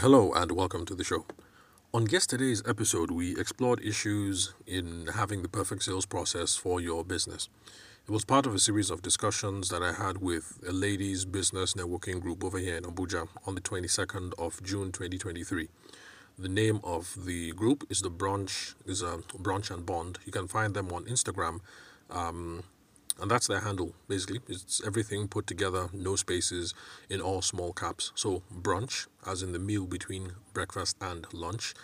Hello and welcome to the show. On yesterday's episode, we explored issues in having the perfect sales process for your business. It was part of a series of discussions that I had with a ladies' business networking group over here in Abuja on the 22nd of June 2023. The name of the group is the Branch is a Brunch and Bond. You can find them on Instagram. Um, and that's their handle basically. It's everything put together no spaces in all small caps. So brunch as in the meal between breakfast and lunch.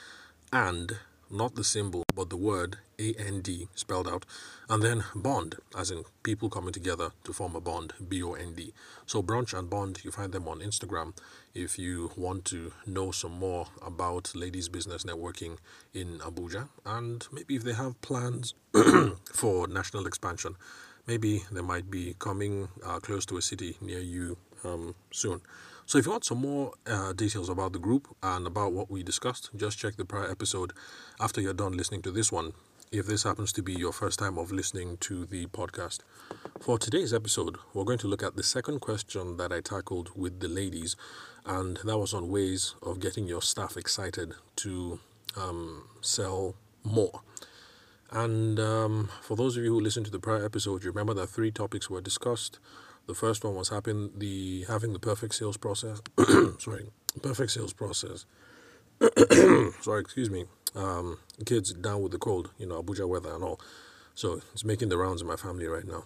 And not the symbol but the word and spelled out. And then bond as in people coming together to form a bond b-o-n-d so brunch and bond you find them on instagram. If you want to know some more about ladies business networking in abuja and maybe if they have plans for national expansion maybe they might be coming uh, close to a city near you um, soon. So, if you want some more uh, details about the group and about what we discussed, just check the prior episode after you're done listening to this one. If this happens to be your first time of listening to the podcast, for today's episode, we're going to look at the second question that I tackled with the ladies, and that was on ways of getting your staff excited to um, sell more. And um, for those of you who listened to the prior episode, you remember that three topics were discussed. The first one was having the having the perfect sales process. sorry, perfect sales process. sorry, excuse me. Um, kids down with the cold, you know, Abuja weather and all. So it's making the rounds in my family right now.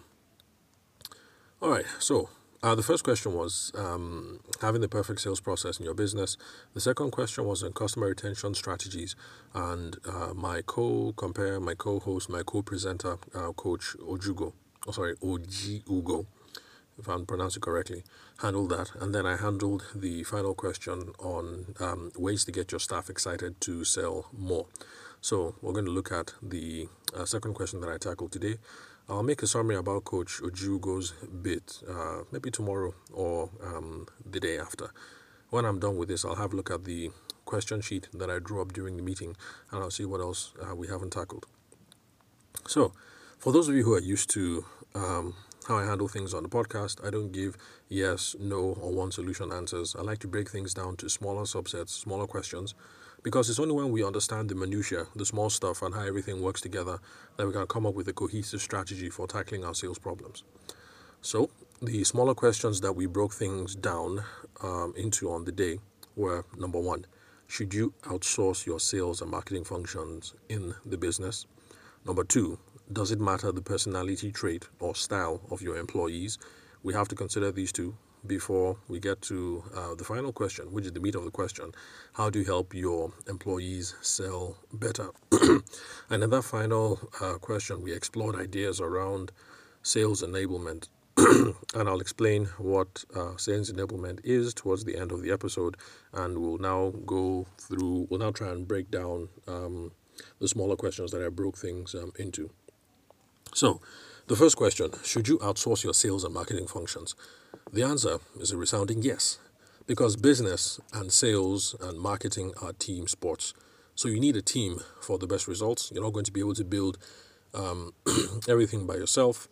All right, so uh, the first question was um, having the perfect sales process in your business. The second question was on customer retention strategies. And uh, my co compare, my co host, my co presenter, uh, Coach Ojugo, oh, sorry, Oji Ugo, if I'm pronouncing correctly, handled that. And then I handled the final question on um, ways to get your staff excited to sell more. So we're going to look at the uh, second question that I tackled today I'll make a summary about Coach Ojugo's bit uh, maybe tomorrow or um, the day after. When I'm done with this, I'll have a look at the question sheet that I drew up during the meeting and I'll see what else uh, we haven't tackled. So, for those of you who are used to um, how I handle things on the podcast, I don't give yes, no, or one solution answers. I like to break things down to smaller subsets, smaller questions because it's only when we understand the minutiae, the small stuff, and how everything works together that we can come up with a cohesive strategy for tackling our sales problems. So, the smaller questions that we broke things down um, into on the day were number one, should you outsource your sales and marketing functions in the business? Number two, does it matter the personality trait or style of your employees? We have to consider these two before we get to uh, the final question, which is the meat of the question how do you help your employees sell better? and in that final uh, question, we explored ideas around sales enablement. and I'll explain what uh, sales enablement is towards the end of the episode. And we'll now go through, we'll now try and break down um, the smaller questions that I broke things um, into. So, the first question Should you outsource your sales and marketing functions? The answer is a resounding yes, because business and sales and marketing are team sports. So you need a team for the best results. You're not going to be able to build um, everything by yourself.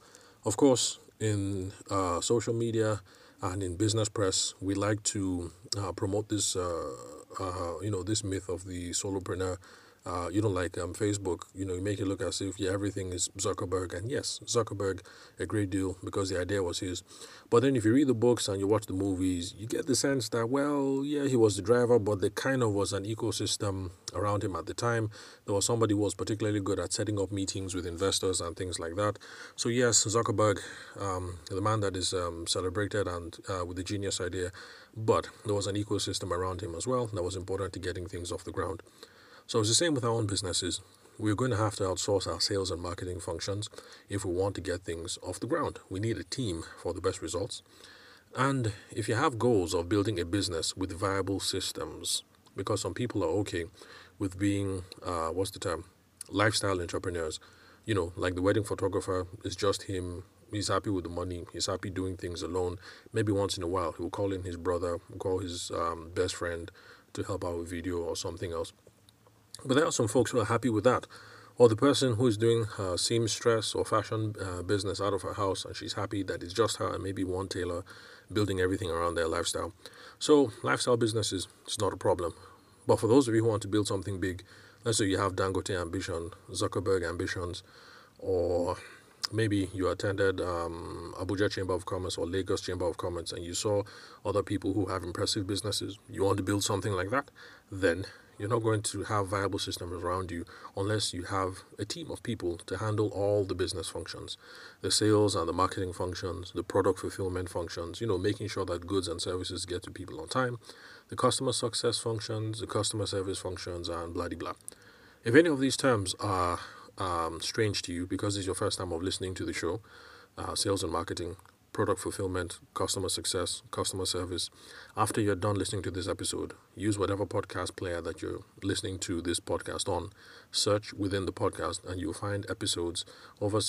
Of course, in uh, social media and in business press, we like to uh, promote this, uh, uh you know, this myth of the solopreneur uh, you don't like um, Facebook, you know, you make it look as if yeah, everything is Zuckerberg. And yes, Zuckerberg, a great deal because the idea was his. But then if you read the books and you watch the movies, you get the sense that, well, yeah, he was the driver, but there kind of was an ecosystem around him at the time. There was somebody who was particularly good at setting up meetings with investors and things like that. So, yes, Zuckerberg, um, the man that is um, celebrated and uh, with the genius idea, but there was an ecosystem around him as well that was important to getting things off the ground. So it's the same with our own businesses. We're going to have to outsource our sales and marketing functions if we want to get things off the ground. We need a team for the best results. And if you have goals of building a business with viable systems, because some people are okay with being, uh, what's the term, lifestyle entrepreneurs. You know, like the wedding photographer is just him. He's happy with the money. He's happy doing things alone. Maybe once in a while, he'll call in his brother, call his um, best friend to help out with video or something else. But there are some folks who are happy with that. Or the person who is doing her seamstress or fashion uh, business out of her house and she's happy that it's just her and maybe one tailor building everything around their lifestyle. So, lifestyle business is not a problem. But for those of you who want to build something big, let's say you have Dangote ambition, Zuckerberg ambitions, or maybe you attended um, Abuja Chamber of Commerce or Lagos Chamber of Commerce and you saw other people who have impressive businesses, you want to build something like that, then you're not going to have viable systems around you unless you have a team of people to handle all the business functions the sales and the marketing functions, the product fulfillment functions, you know, making sure that goods and services get to people on time, the customer success functions, the customer service functions, and blah blah. If any of these terms are um, strange to you because it's your first time of listening to the show, uh, sales and marketing, product fulfillment, customer success, customer service. After you're done listening to this episode, use whatever podcast player that you're listening to this podcast on. Search within the podcast, and you'll find episodes over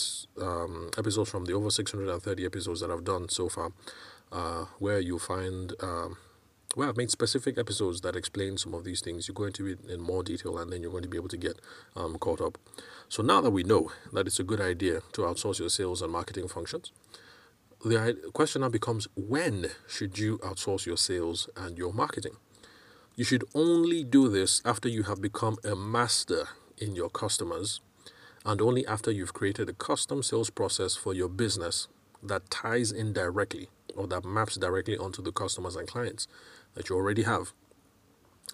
um, episodes from the over 630 episodes that I've done so far, uh, where you'll find. Um, well, I've made specific episodes that explain some of these things. You're going to be in more detail, and then you're going to be able to get um, caught up. So now that we know that it's a good idea to outsource your sales and marketing functions, the question now becomes when should you outsource your sales and your marketing? You should only do this after you have become a master in your customers and only after you've created a custom sales process for your business that ties in directly or that maps directly onto the customers and clients that you already have.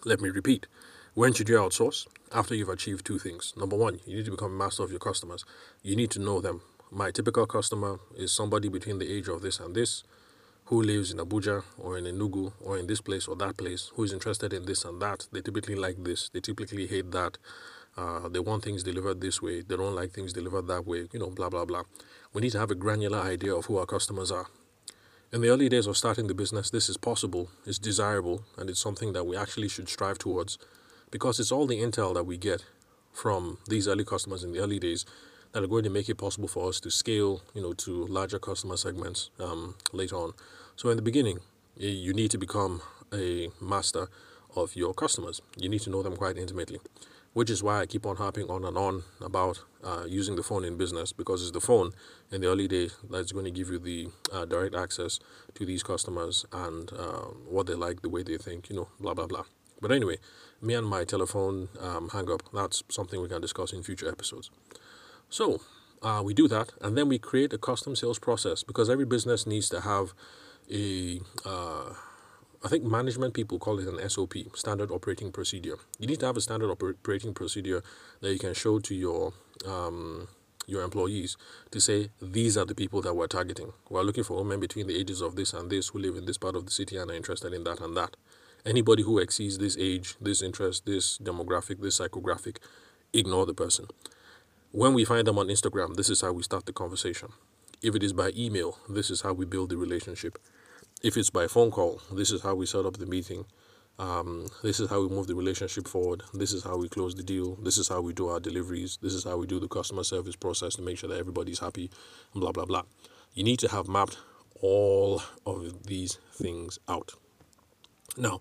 Let me repeat. When should you outsource? After you've achieved two things. Number one, you need to become a master of your customers. You need to know them my typical customer is somebody between the age of this and this who lives in Abuja or in Enugu or in this place or that place who is interested in this and that. They typically like this, they typically hate that. Uh, they want things delivered this way, they don't like things delivered that way, you know, blah, blah, blah. We need to have a granular idea of who our customers are. In the early days of starting the business, this is possible, it's desirable, and it's something that we actually should strive towards because it's all the intel that we get from these early customers in the early days that are going to make it possible for us to scale, you know, to larger customer segments um, later on. So in the beginning, you need to become a master of your customers. You need to know them quite intimately, which is why I keep on harping on and on about uh, using the phone in business because it's the phone in the early days that's going to give you the uh, direct access to these customers and uh, what they like, the way they think, you know, blah blah blah. But anyway, me and my telephone um, hang up. That's something we can discuss in future episodes. So uh, we do that, and then we create a custom sales process because every business needs to have a. Uh, I think management people call it an SOP, standard operating procedure. You need to have a standard operating procedure that you can show to your um, your employees to say these are the people that we're targeting. We're looking for women between the ages of this and this who live in this part of the city and are interested in that and that. Anybody who exceeds this age, this interest, this demographic, this psychographic, ignore the person. When we find them on Instagram, this is how we start the conversation. If it is by email, this is how we build the relationship. If it's by phone call, this is how we set up the meeting. Um, this is how we move the relationship forward. This is how we close the deal. This is how we do our deliveries. This is how we do the customer service process to make sure that everybody's happy, blah, blah, blah. You need to have mapped all of these things out. Now,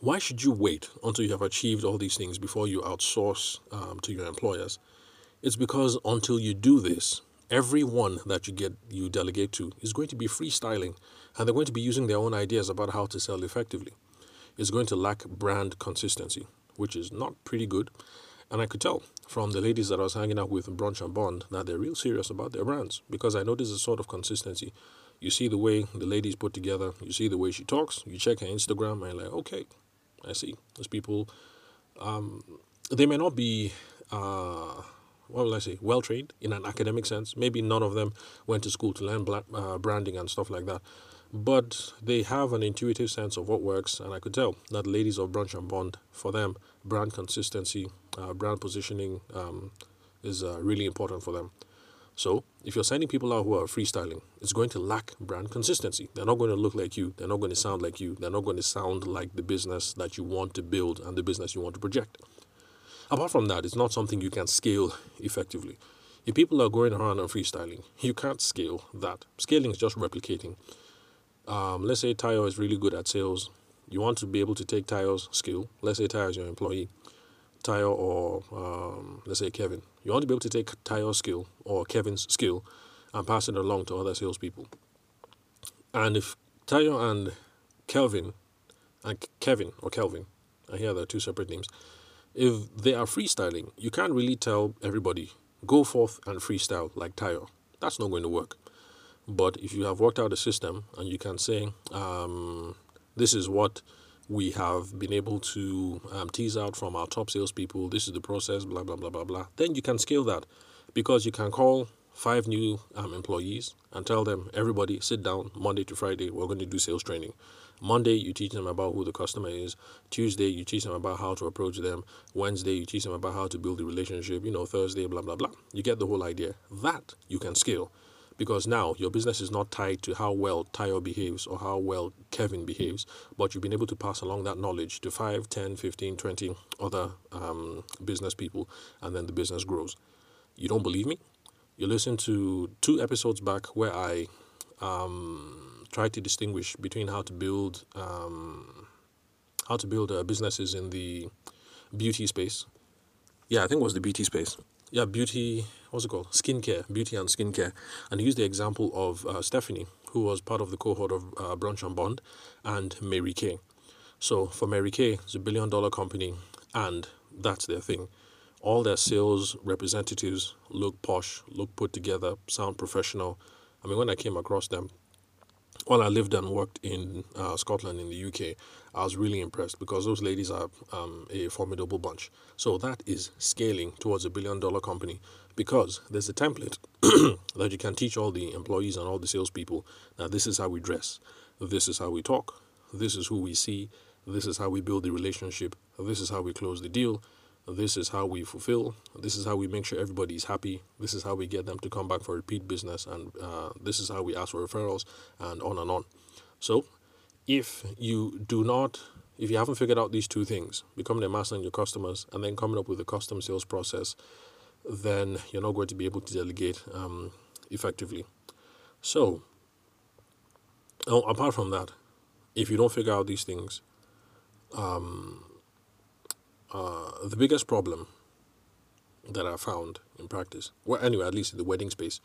why should you wait until you have achieved all these things before you outsource um, to your employers? It's because until you do this, everyone that you get you delegate to is going to be freestyling and they're going to be using their own ideas about how to sell effectively. It's going to lack brand consistency, which is not pretty good. And I could tell from the ladies that I was hanging out with in Brunch and Bond that they're real serious about their brands because I notice a sort of consistency. You see the way the ladies put together, you see the way she talks, you check her Instagram, and like, okay, I see. Those people, um, they may not be. Uh, what will I say, well trained in an academic sense. Maybe none of them went to school to learn black, uh, branding and stuff like that. But they have an intuitive sense of what works, and I could tell that ladies of Brunch and Bond, for them, brand consistency, uh, brand positioning um, is uh, really important for them. So, if you're sending people out who are freestyling, it's going to lack brand consistency. They're not going to look like you. They're not going to sound like you. They're not going to sound like the business that you want to build and the business you want to project. Apart from that, it's not something you can scale effectively. If people are going around and freestyling, you can't scale that. Scaling is just replicating. Um, let's say Tayo is really good at sales. You want to be able to take Tayo's skill. Let's say Tayo is your employee. Tayo or um, let's say Kevin. You want to be able to take Tayo's skill or Kevin's skill and pass it along to other salespeople. And if Tayo and Kelvin, and Kevin or Kelvin, I hear there are two separate names. If they are freestyling, you can't really tell everybody, go forth and freestyle like Tayo. That's not going to work. But if you have worked out a system and you can say, um, this is what we have been able to um, tease out from our top salespeople, this is the process, blah, blah, blah, blah, blah, then you can scale that because you can call five new um, employees and tell them, everybody sit down Monday to Friday, we're going to do sales training. Monday, you teach them about who the customer is. Tuesday, you teach them about how to approach them. Wednesday, you teach them about how to build the relationship. You know, Thursday, blah, blah, blah. You get the whole idea. That you can scale because now your business is not tied to how well Tayo behaves or how well Kevin behaves, but you've been able to pass along that knowledge to 5, 10, 15, 20 other um, business people, and then the business grows. You don't believe me? You listen to two episodes back where I um, tried to distinguish between how to build um, how to build uh, businesses in the beauty space. Yeah, I think it was the beauty space. Yeah, beauty. What's it called? Skincare, beauty and skincare. And he used the example of uh, Stephanie, who was part of the cohort of uh, Brunch and Bond, and Mary Kay. So for Mary Kay, it's a billion dollar company, and that's their thing. All their sales representatives look posh, look put together, sound professional. I mean, when I came across them, while I lived and worked in uh, Scotland in the UK, I was really impressed because those ladies are um, a formidable bunch. So that is scaling towards a billion dollar company because there's a template that you can teach all the employees and all the salespeople. Now, this is how we dress, this is how we talk, this is who we see, this is how we build the relationship, this is how we close the deal, this is how we fulfill. This is how we make sure everybody is happy. This is how we get them to come back for repeat business. And uh, this is how we ask for referrals and on and on. So, if you do not, if you haven't figured out these two things, becoming a master on your customers and then coming up with a custom sales process, then you're not going to be able to delegate um, effectively. So, oh, apart from that, if you don't figure out these things, um, uh, the biggest problem that I found in practice, well, anyway, at least in the wedding space,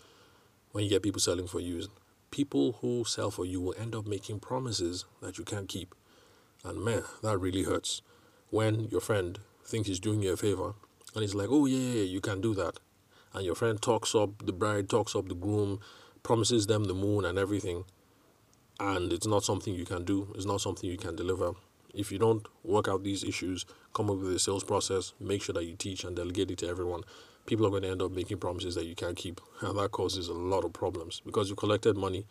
when you get people selling for you, people who sell for you will end up making promises that you can't keep. And man, that really hurts. When your friend thinks he's doing you a favor and he's like, oh, yeah, yeah, you can do that. And your friend talks up the bride, talks up the groom, promises them the moon and everything. And it's not something you can do, it's not something you can deliver. If you don't work out these issues, come up with a sales process, make sure that you teach and delegate it to everyone, people are going to end up making promises that you can't keep. And that causes a lot of problems because you collected money,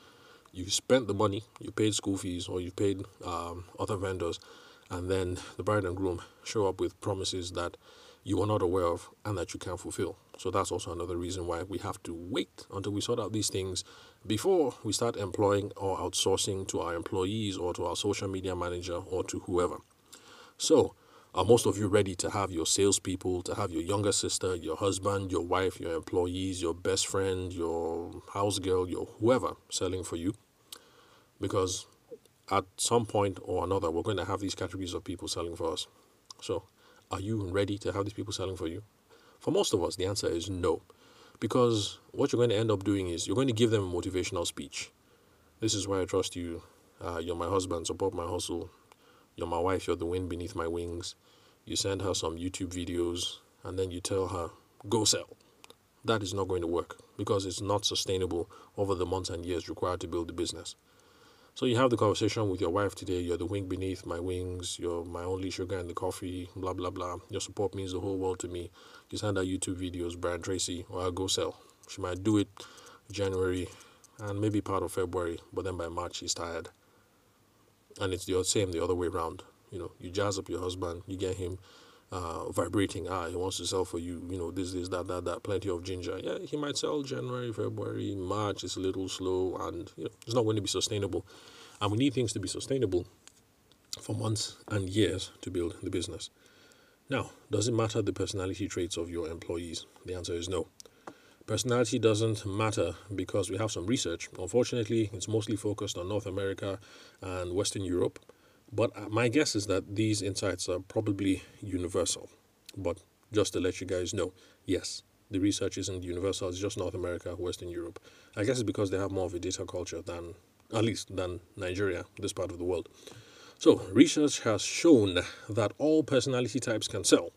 you spent the money, you paid school fees, or you paid um, other vendors, and then the bride and groom show up with promises that you are not aware of and that you can't fulfill. So that's also another reason why we have to wait until we sort out these things before we start employing or outsourcing to our employees or to our social media manager or to whoever. So, are most of you ready to have your salespeople, to have your younger sister, your husband, your wife, your employees, your best friend, your house girl, your whoever selling for you? Because at some point or another, we're going to have these categories of people selling for us. So, are you ready to have these people selling for you? For most of us, the answer is no. Because what you're going to end up doing is you're going to give them a motivational speech. This is why I trust you. Uh, you're my husband, support my hustle. You're my wife, you're the wind beneath my wings. You send her some YouTube videos and then you tell her, go sell. That is not going to work because it's not sustainable over the months and years required to build the business. So you have the conversation with your wife today. You're the wing beneath my wings. You're my only sugar in the coffee. Blah blah blah. Your support means the whole world to me. You send out YouTube videos, Brian Tracy, or I'll go sell. She might do it January and maybe part of February, but then by March she's tired. And it's the same the other way around. You know, you jazz up your husband, you get him uh, vibrating. Ah, he wants to sell for you. You know, this, this, that, that, that. Plenty of ginger. Yeah, he might sell January, February, March. It's a little slow, and you know, it's not going to be sustainable. And we need things to be sustainable for months and years to build the business. Now, does it matter the personality traits of your employees? The answer is no. Personality doesn't matter because we have some research. Unfortunately, it's mostly focused on North America and Western Europe but uh, my guess is that these insights are probably universal. But just to let you guys know, yes, the research isn't universal, it's just North America, Western Europe. I guess it's because they have more of a data culture than at least than Nigeria, this part of the world. So, research has shown that all personality types can sell.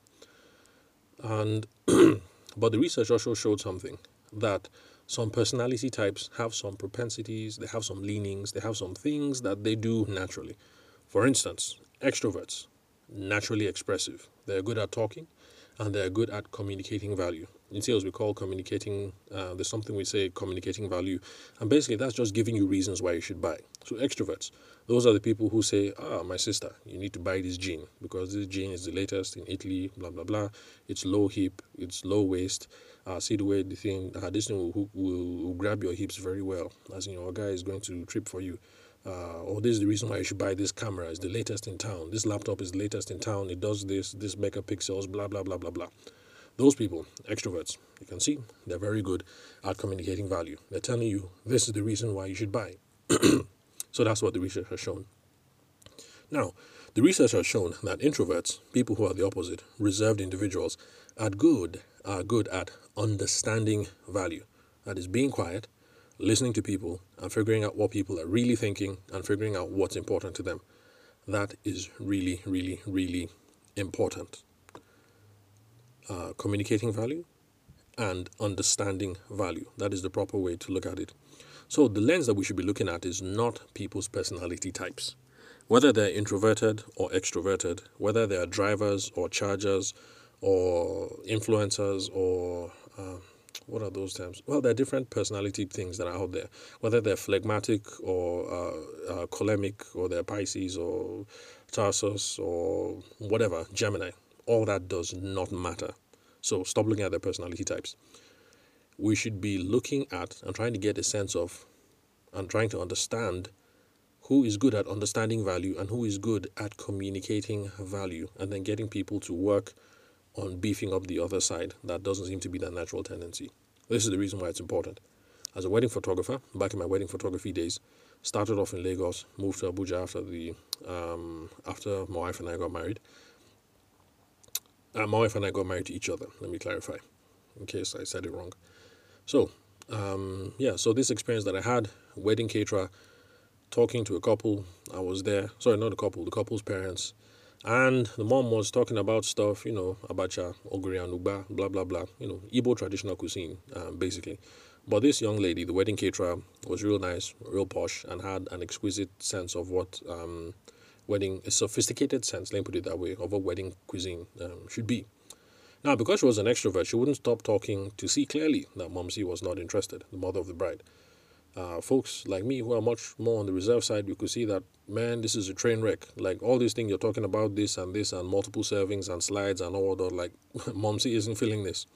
And but the research also showed something that some personality types have some propensities, they have some leanings, they have some things that they do naturally. For instance, extroverts, naturally expressive. They're good at talking and they're good at communicating value. In sales, we call communicating, uh, there's something we say communicating value. And basically, that's just giving you reasons why you should buy. So, extroverts, those are the people who say, ah, my sister, you need to buy this jean because this jean is the latest in Italy, blah, blah, blah. It's low hip, it's low waist. Uh, see the way the thing, uh, this thing will, will, will grab your hips very well. As in, your guy is going to trip for you. Uh, or this is the reason why you should buy this camera. It's the latest in town. This laptop is the latest in town. It does this, this megapixels, blah, blah, blah, blah, blah. Those people, extroverts, you can see they're very good at communicating value. They're telling you this is the reason why you should buy. so that's what the research has shown. Now, the research has shown that introverts, people who are the opposite, reserved individuals, are good, are good at understanding value. That is being quiet, listening to people, and figuring out what people are really thinking and figuring out what's important to them. That is really, really, really important uh, communicating value and understanding value. That is the proper way to look at it. So, the lens that we should be looking at is not people's personality types. Whether they're introverted or extroverted, whether they are drivers or chargers or influencers or uh, what are those terms? Well, there are different personality things that are out there. Whether they're phlegmatic or uh, uh, choleric or they're Pisces or Taurus or whatever, Gemini all that does not matter. So stop looking at their personality types. We should be looking at and trying to get a sense of and trying to understand who is good at understanding value and who is good at communicating value and then getting people to work on beefing up the other side. That doesn't seem to be their natural tendency. This is the reason why it's important. As a wedding photographer, back in my wedding photography days, started off in Lagos, moved to Abuja after the um, after my wife and I got married, uh, my wife and I got married to each other. Let me clarify, in case I said it wrong. So, um, yeah, so this experience that I had, wedding caterer, talking to a couple, I was there. Sorry, not a couple, the couple's parents. And the mom was talking about stuff, you know, abacha, ogiri and ugba, blah, blah, blah. You know, Igbo traditional cuisine, um, basically. But this young lady, the wedding caterer, was real nice, real posh, and had an exquisite sense of what um, wedding, a sophisticated sense, let me put it that way, of what wedding cuisine um, should be. Now, because she was an extrovert, she wouldn't stop talking to see clearly that Momsy was not interested, the mother of the bride. Uh, folks like me who are much more on the reserve side, you could see that, man, this is a train wreck. Like all these things you're talking about, this and this, and multiple servings and slides and all that, like, Momsy isn't feeling this.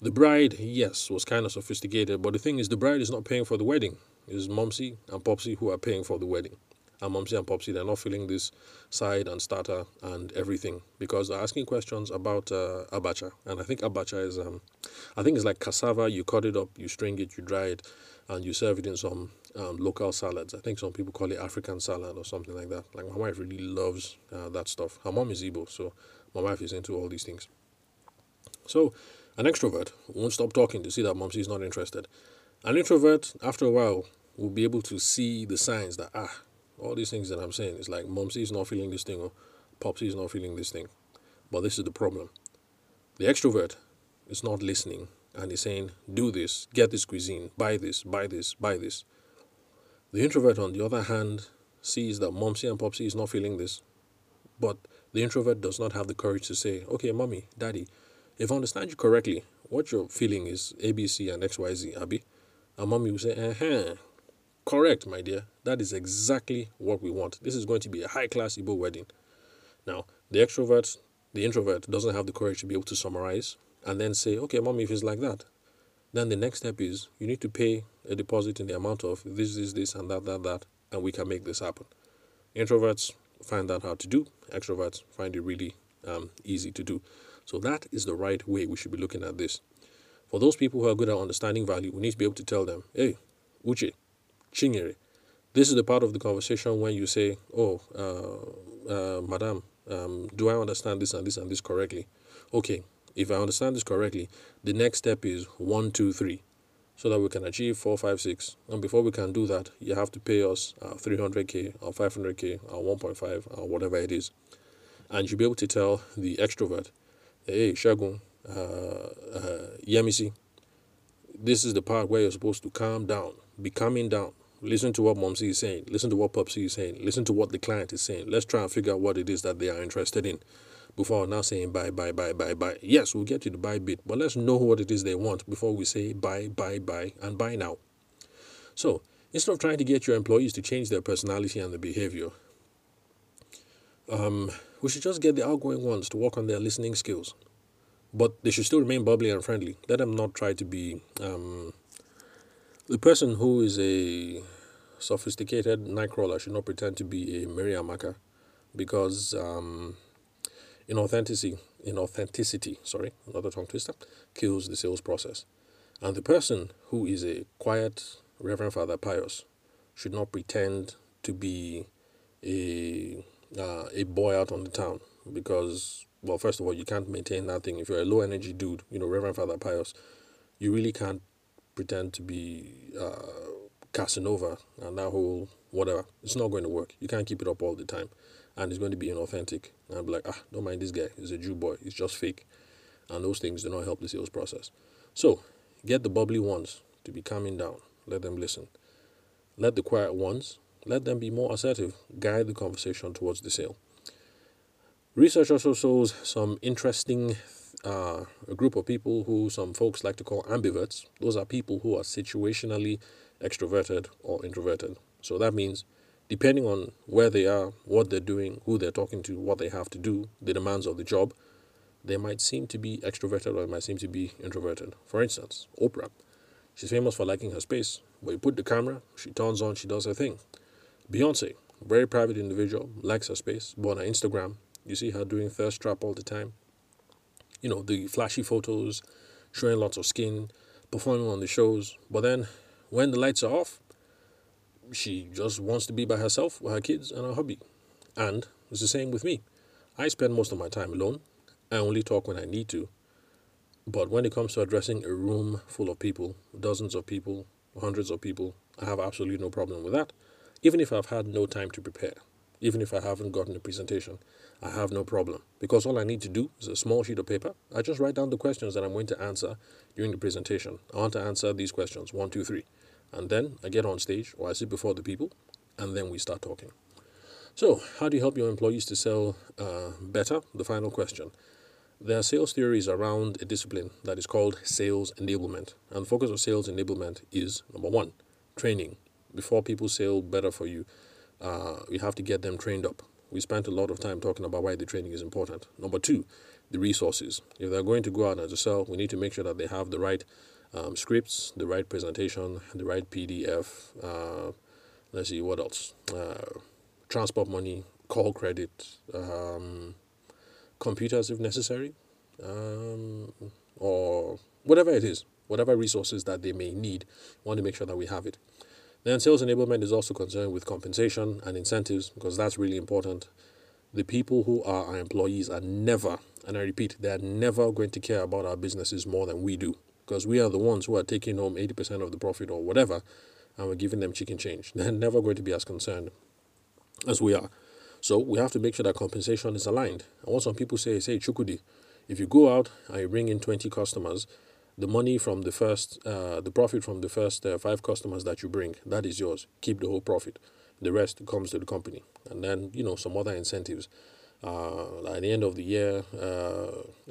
The bride, yes, was kind of sophisticated, but the thing is, the bride is not paying for the wedding. It's Momsy and Popsy who are paying for the wedding and Momsy and Popsy, they're not feeling this side and starter and everything because they're asking questions about uh, abacha. And I think abacha is, um, I think it's like cassava. You cut it up, you string it, you dry it, and you serve it in some um, local salads. I think some people call it African salad or something like that. Like my wife really loves uh, that stuff. Her mom is Igbo, so my wife is into all these things. So an extrovert won't stop talking to see that Momsy is not interested. An introvert, after a while, will be able to see the signs that ah all these things that I'm saying. is like Momsy is not feeling this thing or Popsy is not feeling this thing. But this is the problem. The extrovert is not listening and he's saying, do this, get this cuisine, buy this, buy this, buy this. The introvert, on the other hand, sees that Momsy and Popsy is not feeling this. But the introvert does not have the courage to say, okay, mommy, daddy, if I understand you correctly, what you're feeling is ABC and XYZ, Abby. And mommy will say, uh huh, Correct, my dear. That is exactly what we want. This is going to be a high class Igbo wedding. Now, the extrovert, the introvert doesn't have the courage to be able to summarize and then say, okay, mommy, if it's like that, then the next step is you need to pay a deposit in the amount of this, this, this, and that, that, that, and we can make this happen. Introverts find that hard to do, extroverts find it really um, easy to do. So that is the right way we should be looking at this. For those people who are good at understanding value, we need to be able to tell them, hey, Uche, Chinyere. This is the part of the conversation when you say, Oh, uh, uh, Madam, um, do I understand this and this and this correctly? Okay, if I understand this correctly, the next step is one, two, three. so that we can achieve 456. And before we can do that, you have to pay us uh, 300k or 500k or 1.5 or whatever it is. And you'll be able to tell the extrovert, hey, Shagun, uh, uh, Yemisi, this is the part where you're supposed to calm down, be calming down. Listen to what Momsy is saying. Listen to what Pupsy is saying. Listen to what the client is saying. Let's try and figure out what it is that they are interested in before now saying buy, buy, buy, buy, buy. Yes, we'll get to the buy bit, but let's know what it is they want before we say buy, buy, buy, and buy now. So instead of trying to get your employees to change their personality and their behavior, um, we should just get the outgoing ones to work on their listening skills. But they should still remain bubbly and friendly. Let them not try to be um, the person who is a sophisticated nightcrawler should not pretend to be a Miriamaka because um, inauthenticity, inauthenticity, sorry, another tongue twister, kills the sales process. And the person who is a quiet Reverend Father Pious should not pretend to be a uh, a boy out on the town because well first of all you can't maintain that thing. If you're a low energy dude you know Reverend Father Pious you really can't pretend to be uh, Casanova and that whole whatever. It's not going to work. You can't keep it up all the time and it's going to be inauthentic. And I'll be like, ah, don't mind this guy. He's a Jew boy. He's just fake. And those things do not help the sales process. So get the bubbly ones to be calming down. Let them listen. Let the quiet ones, let them be more assertive. Guide the conversation towards the sale. Research also shows some interesting uh, a group of people who some folks like to call ambiverts. Those are people who are situationally extroverted or introverted. So that means depending on where they are, what they're doing, who they're talking to, what they have to do, the demands of the job, they might seem to be extroverted or they might seem to be introverted. For instance, Oprah. She's famous for liking her space, but you put the camera, she turns on, she does her thing. Beyonce, very private individual, likes her space, but on her Instagram, you see her doing thirst trap all the time. You know, the flashy photos, showing lots of skin, performing on the shows, but then when the lights are off, she just wants to be by herself with her kids and her hubby. And it's the same with me. I spend most of my time alone. I only talk when I need to. But when it comes to addressing a room full of people, dozens of people, hundreds of people, I have absolutely no problem with that. Even if I've had no time to prepare, even if I haven't gotten a presentation, I have no problem. Because all I need to do is a small sheet of paper. I just write down the questions that I'm going to answer during the presentation. I want to answer these questions one, two, three. And then I get on stage or I sit before the people and then we start talking. So, how do you help your employees to sell uh, better? The final question. There are sales theories around a discipline that is called sales enablement. And the focus of sales enablement is number one, training. Before people sell better for you, uh, you have to get them trained up. We spent a lot of time talking about why the training is important. Number two, the resources. If they're going to go out and to sell, we need to make sure that they have the right um, scripts, the right presentation, the right PDF. Uh, let's see what else. Uh, transport money, call credit, um, computers if necessary, um, or whatever it is, whatever resources that they may need. We want to make sure that we have it. Then sales enablement is also concerned with compensation and incentives because that's really important. The people who are our employees are never, and I repeat, they are never going to care about our businesses more than we do because we are the ones who are taking home 80% of the profit or whatever and we're giving them chicken change. They're never going to be as concerned as we are. So we have to make sure that compensation is aligned. And what some people say is, hey, Chukwudi, if you go out and you bring in 20 customers, the money from the first, uh, the profit from the first uh, five customers that you bring, that is yours. Keep the whole profit. The rest comes to the company. And then, you know, some other incentives. Uh, at the end of the year, uh,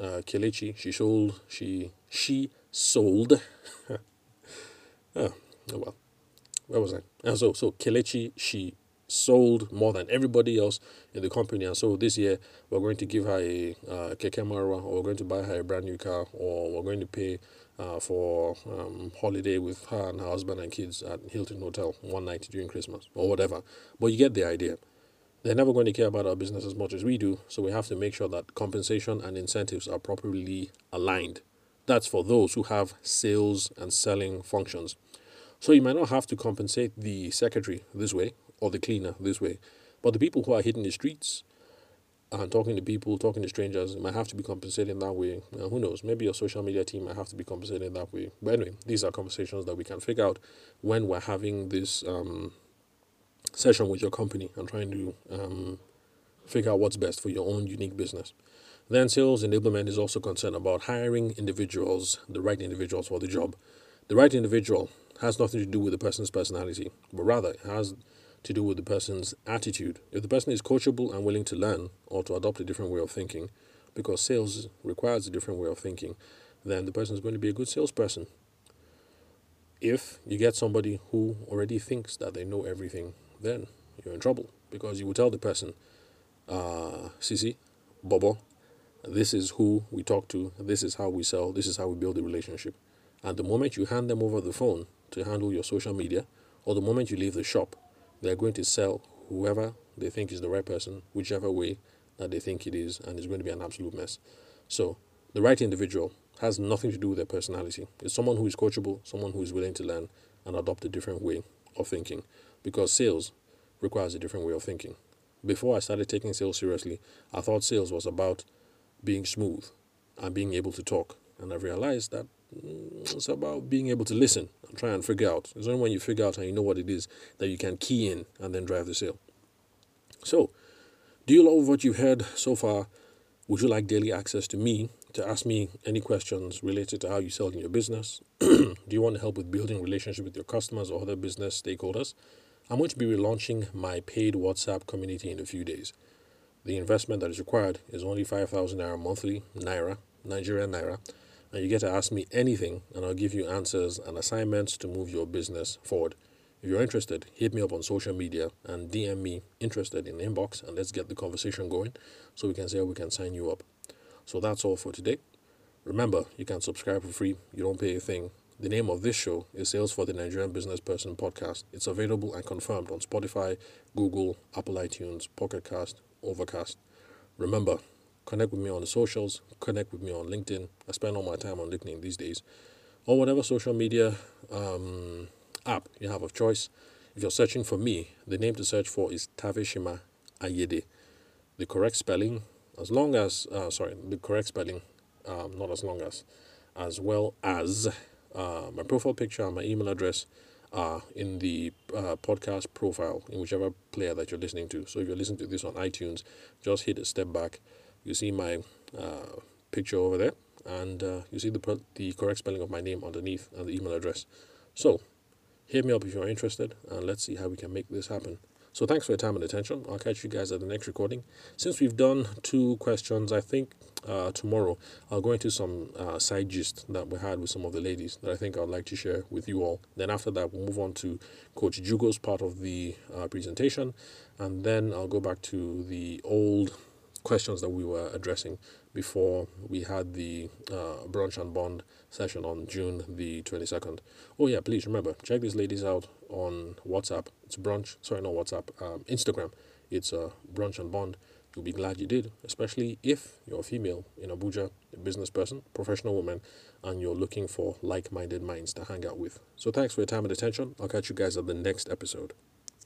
uh, Kelechi, she sold, she, she sold. oh, oh, well, where was I? And so, so Kelechi, she sold more than everybody else in the company. And so this year, we're going to give her a uh, or we're going to buy her a brand new car, or we're going to pay uh, for um, holiday with her and her husband and kids at Hilton Hotel one night during Christmas, or whatever. But you get the idea. They're never going to care about our business as much as we do, so we have to make sure that compensation and incentives are properly aligned. That's for those who have sales and selling functions. So you might not have to compensate the secretary this way or the cleaner this way, but the people who are hitting the streets, and talking to people, talking to strangers, might have to be compensated that way. Uh, who knows? Maybe your social media team might have to be compensated that way. But anyway, these are conversations that we can figure out when we're having this um, session with your company and trying to um, figure out what's best for your own unique business. Then sales enablement is also concerned about hiring individuals, the right individuals for the job. The right individual has nothing to do with the person's personality, but rather it has to do with the person's attitude. If the person is coachable and willing to learn or to adopt a different way of thinking, because sales requires a different way of thinking, then the person is going to be a good salesperson. If you get somebody who already thinks that they know everything, then you're in trouble because you will tell the person, uh, Sisi, Bobo, this is who we talk to, this is how we sell, this is how we build a relationship. And the moment you hand them over the phone to handle your social media, or the moment you leave the shop, they're going to sell whoever they think is the right person, whichever way that they think it is, and it's going to be an absolute mess. So, the right individual has nothing to do with their personality. It's someone who is coachable, someone who is willing to learn and adopt a different way of thinking, because sales requires a different way of thinking. Before I started taking sales seriously, I thought sales was about being smooth and being able to talk, and I realized that mm, it's about being able to listen and try and figure out. It's only when you figure out and you know what it is that you can key in and then drive the sale. So, do you love what you've heard so far? Would you like daily access to me to ask me any questions related to how you sell in your business? do you want to help with building relationship with your customers or other business stakeholders? I'm going to be relaunching my paid WhatsApp community in a few days. The investment that is required is only 5,000 naira monthly, naira, Nigerian naira, and you get to ask me anything, and I'll give you answers and assignments to move your business forward. If you're interested, hit me up on social media and DM me interested in inbox, and let's get the conversation going so we can see how we can sign you up. So that's all for today. Remember, you can subscribe for free, you don't pay a thing. The name of this show is Sales for the Nigerian Business Person podcast. It's available and confirmed on Spotify, Google, Apple iTunes, Pocket Cast, Overcast. Remember, Connect with me on the socials. Connect with me on LinkedIn. I spend all my time on LinkedIn these days. Or whatever social media um, app you have of choice. If you're searching for me, the name to search for is Tavishima Ayede. The correct spelling, as long as, uh, sorry, the correct spelling, um, not as long as, as well as uh, my profile picture and my email address are in the uh, podcast profile in whichever player that you're listening to. So if you're listening to this on iTunes, just hit a step back you see my uh, picture over there and uh, you see the, the correct spelling of my name underneath and the email address. So hit me up if you're interested and let's see how we can make this happen. So thanks for your time and attention. I'll catch you guys at the next recording. Since we've done two questions, I think uh, tomorrow I'll go into some uh, side gist that we had with some of the ladies that I think I'd like to share with you all. Then after that, we'll move on to Coach Jugo's part of the uh, presentation, and then I'll go back to the old questions that we were addressing before we had the uh, brunch and bond session on June the 22nd. Oh, yeah, please remember, check these ladies out on WhatsApp. It's brunch, sorry, not WhatsApp, um, Instagram. It's uh, brunch and bond. You'll be glad you did, especially if you're a female in Abuja, a business person, professional woman, and you're looking for like minded minds to hang out with. So, thanks for your time and attention. I'll catch you guys at the next episode.